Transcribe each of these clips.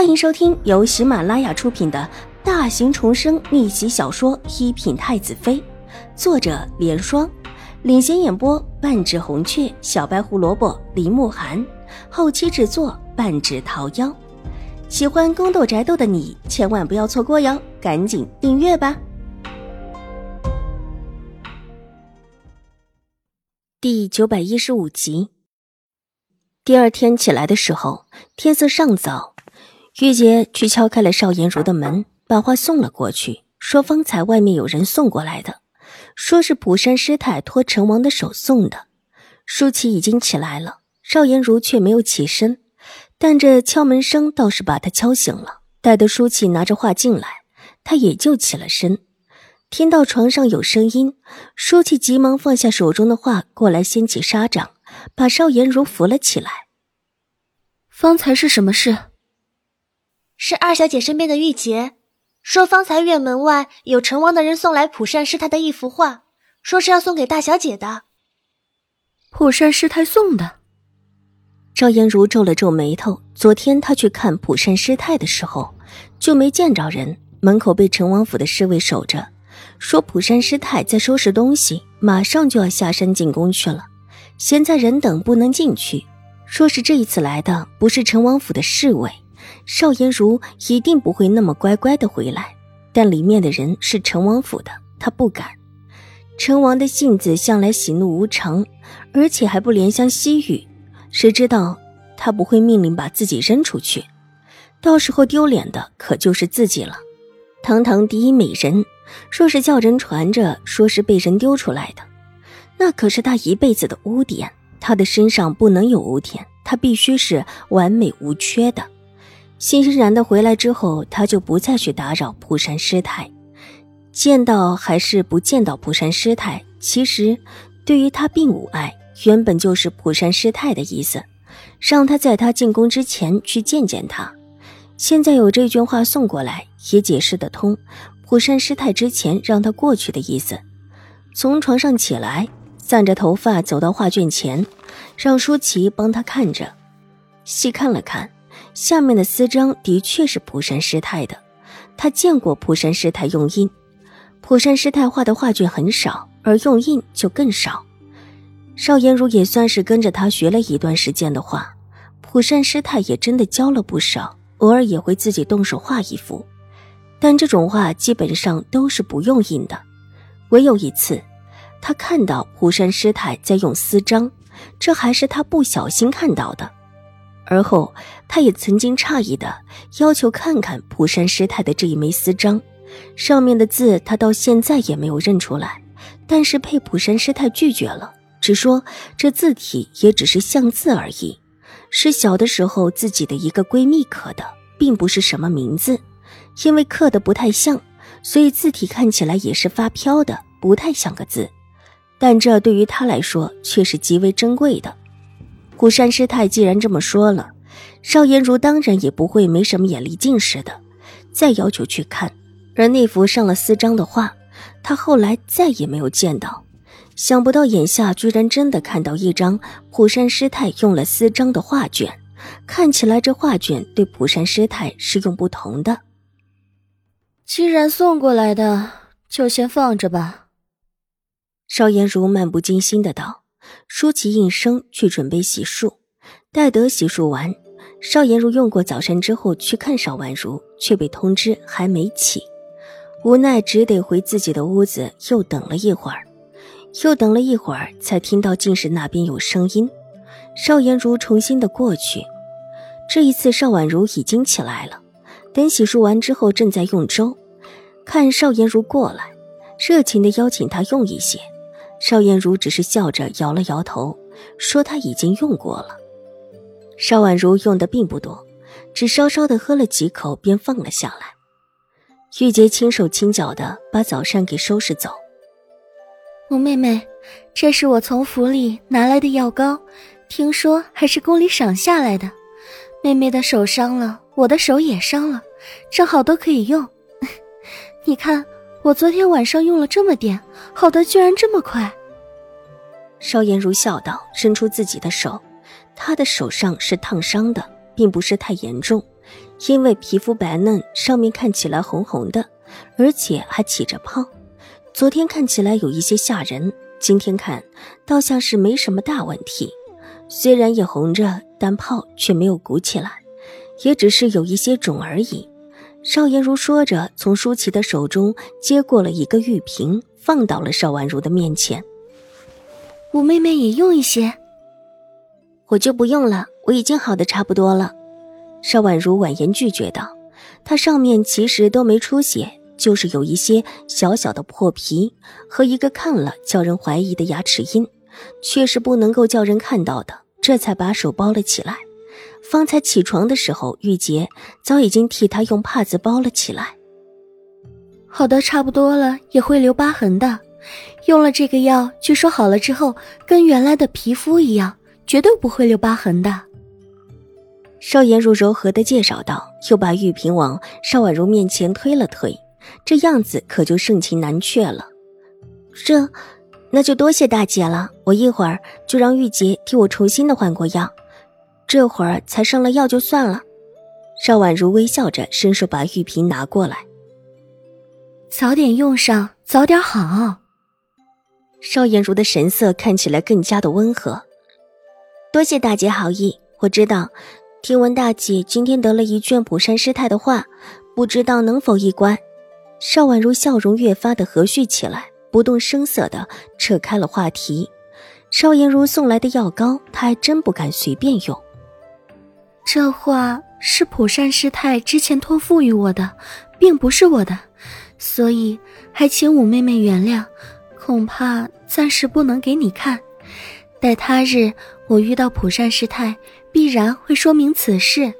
欢迎收听由喜马拉雅出品的大型重生逆袭小说《一品太子妃》，作者：莲霜，领衔演播：半指红雀、小白胡萝卜、林慕寒，后期制作：半指桃夭。喜欢宫斗宅斗的你千万不要错过哟，赶紧订阅吧！第九百一十五集。第二天起来的时候，天色尚早。玉洁去敲开了邵颜如的门，把话送了过去，说方才外面有人送过来的，说是普山师太托陈王的手送的。舒淇已经起来了，邵颜如却没有起身，但这敲门声倒是把她敲醒了。待得舒淇拿着画进来，她也就起了身。听到床上有声音，舒淇急忙放下手中的画，过来掀起纱帐，把邵颜如扶了起来。方才是什么事？是二小姐身边的玉洁，说方才院门外有成王的人送来普善师太的一幅画，说是要送给大小姐的。普善师太送的。赵颜如皱了皱眉头。昨天她去看普善师太的时候，就没见着人，门口被成王府的侍卫守着，说普善师太在收拾东西，马上就要下山进宫去了，现在人等不能进去，说是这一次来的不是成王府的侍卫。邵颜如一定不会那么乖乖的回来，但里面的人是陈王府的，他不敢。陈王的性子向来喜怒无常，而且还不怜香惜玉，谁知道他不会命令把自己扔出去？到时候丢脸的可就是自己了。堂堂第一美人，若是叫人传着说是被人丢出来的，那可是他一辈子的污点。他的身上不能有污点，他必须是完美无缺的。欣欣然的回来之后，他就不再去打扰蒲山师太。见到还是不见到蒲山师太，其实对于他并无碍，原本就是蒲山师太的意思，让他在他进宫之前去见见他。现在有这句话送过来，也解释得通。蒲山师太之前让他过去的意思。从床上起来，散着头发走到画卷前，让舒淇帮他看着，细看了看。下面的私章的确是蒲山师太的，他见过蒲山师太用印。蒲山师太画的画卷很少，而用印就更少。邵颜如也算是跟着他学了一段时间的画，蒲山师太也真的教了不少，偶尔也会自己动手画一幅，但这种画基本上都是不用印的。唯有一次，他看到蒲山师太在用私章，这还是他不小心看到的。而后，他也曾经诧异的要求看看蒲山师太的这一枚私章，上面的字他到现在也没有认出来。但是被蒲山师太拒绝了，只说这字体也只是像字而已，是小的时候自己的一个闺蜜刻的，并不是什么名字。因为刻的不太像，所以字体看起来也是发飘的，不太像个字。但这对于他来说却是极为珍贵的。古山师太既然这么说了，邵颜如当然也不会没什么眼力劲似的，再要求去看。而那幅上了私章的画，他后来再也没有见到。想不到眼下居然真的看到一张普山师太用了私章的画卷，看起来这画卷对普山师太是用不同的。既然送过来的，就先放着吧。邵颜如漫不经心的道。舒淇应声去准备洗漱，待得洗漱完，邵颜如用过早膳之后去看邵婉如，却被通知还没起，无奈只得回自己的屋子，又等了一会儿，又等了一会儿，才听到进室那边有声音。邵颜如重新的过去，这一次邵婉如已经起来了，等洗漱完之后正在用粥，看邵颜如过来，热情的邀请她用一些。邵艳如只是笑着摇了摇头，说：“他已经用过了。”邵婉如用的并不多，只稍稍的喝了几口，便放了下来。玉洁轻手轻脚的把早膳给收拾走。我妹妹，这是我从府里拿来的药膏，听说还是宫里赏下来的。妹妹的手伤了，我的手也伤了，正好都可以用。你看。我昨天晚上用了这么点，好的居然这么快。邵颜如笑道，伸出自己的手，她的手上是烫伤的，并不是太严重，因为皮肤白嫩，上面看起来红红的，而且还起着泡。昨天看起来有一些吓人，今天看倒像是没什么大问题。虽然也红着，但泡却没有鼓起来，也只是有一些肿而已。邵颜如说着，从舒淇的手中接过了一个玉瓶，放到了邵婉如的面前。五妹妹也用一些，我就不用了，我已经好的差不多了。邵婉如婉言拒绝道：“她上面其实都没出血，就是有一些小小的破皮和一个看了叫人怀疑的牙齿印，却是不能够叫人看到的，这才把手包了起来。”方才起床的时候，玉洁早已经替他用帕子包了起来。好的差不多了，也会留疤痕的。用了这个药，据说好了之后，跟原来的皮肤一样，绝对不会留疤痕的。邵颜如柔和的介绍道，又把玉瓶往邵婉如面前推了推，这样子可就盛情难却了。这，那就多谢大姐了。我一会儿就让玉洁替我重新的换过药。这会儿才上了药就算了，邵婉如微笑着伸手把玉瓶拿过来。早点用上，早点好。邵颜如的神色看起来更加的温和。多谢大姐好意，我知道，听闻大姐今天得了一卷补山师太的画，不知道能否一观。邵婉如笑容越发的和煦起来，不动声色的扯开了话题。邵颜如送来的药膏，她还真不敢随便用。这话是普善师太之前托付于我的，并不是我的，所以还请五妹妹原谅，恐怕暂时不能给你看。待他日我遇到普善师太，必然会说明此事。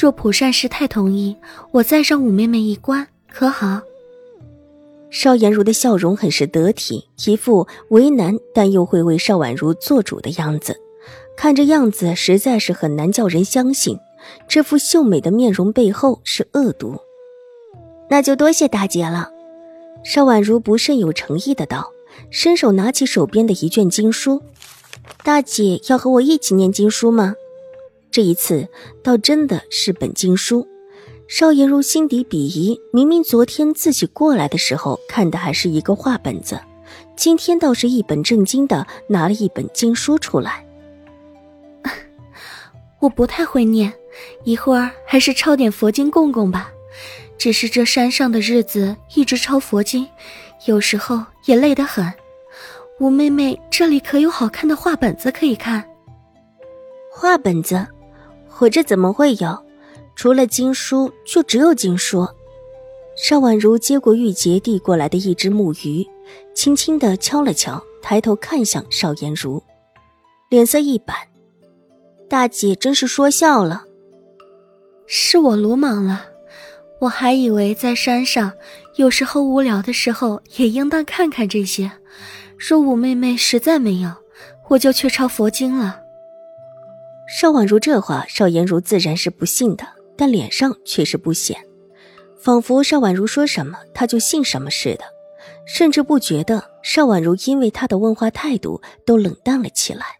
若普善师太同意，我再让五妹妹一关，可好？邵颜如的笑容很是得体，一副为难但又会为邵婉如做主的样子。看这样子，实在是很难叫人相信，这副秀美的面容背后是恶毒。那就多谢大姐了。邵婉如不甚有诚意的道，伸手拿起手边的一卷经书。大姐要和我一起念经书吗？这一次倒真的是本经书。邵颜如心底鄙夷，明明昨天自己过来的时候看的还是一个画本子，今天倒是一本正经的拿了一本经书出来。我不太会念，一会儿还是抄点佛经供供吧。只是这山上的日子一直抄佛经，有时候也累得很。五妹妹这里可有好看的画本子可以看？画本子，我这怎么会有？除了经书，就只有经书。邵婉如接过玉洁递过来的一只木鱼，轻轻的敲了敲，抬头看向邵颜如，脸色一板。大姐真是说笑了，是我鲁莽了。我还以为在山上，有时候无聊的时候也应当看看这些。若五妹妹实在没有，我就去抄佛经了。邵婉如这话，邵颜如自然是不信的，但脸上却是不显，仿佛邵婉如说什么，他就信什么似的，甚至不觉得邵婉如因为他的问话态度都冷淡了起来。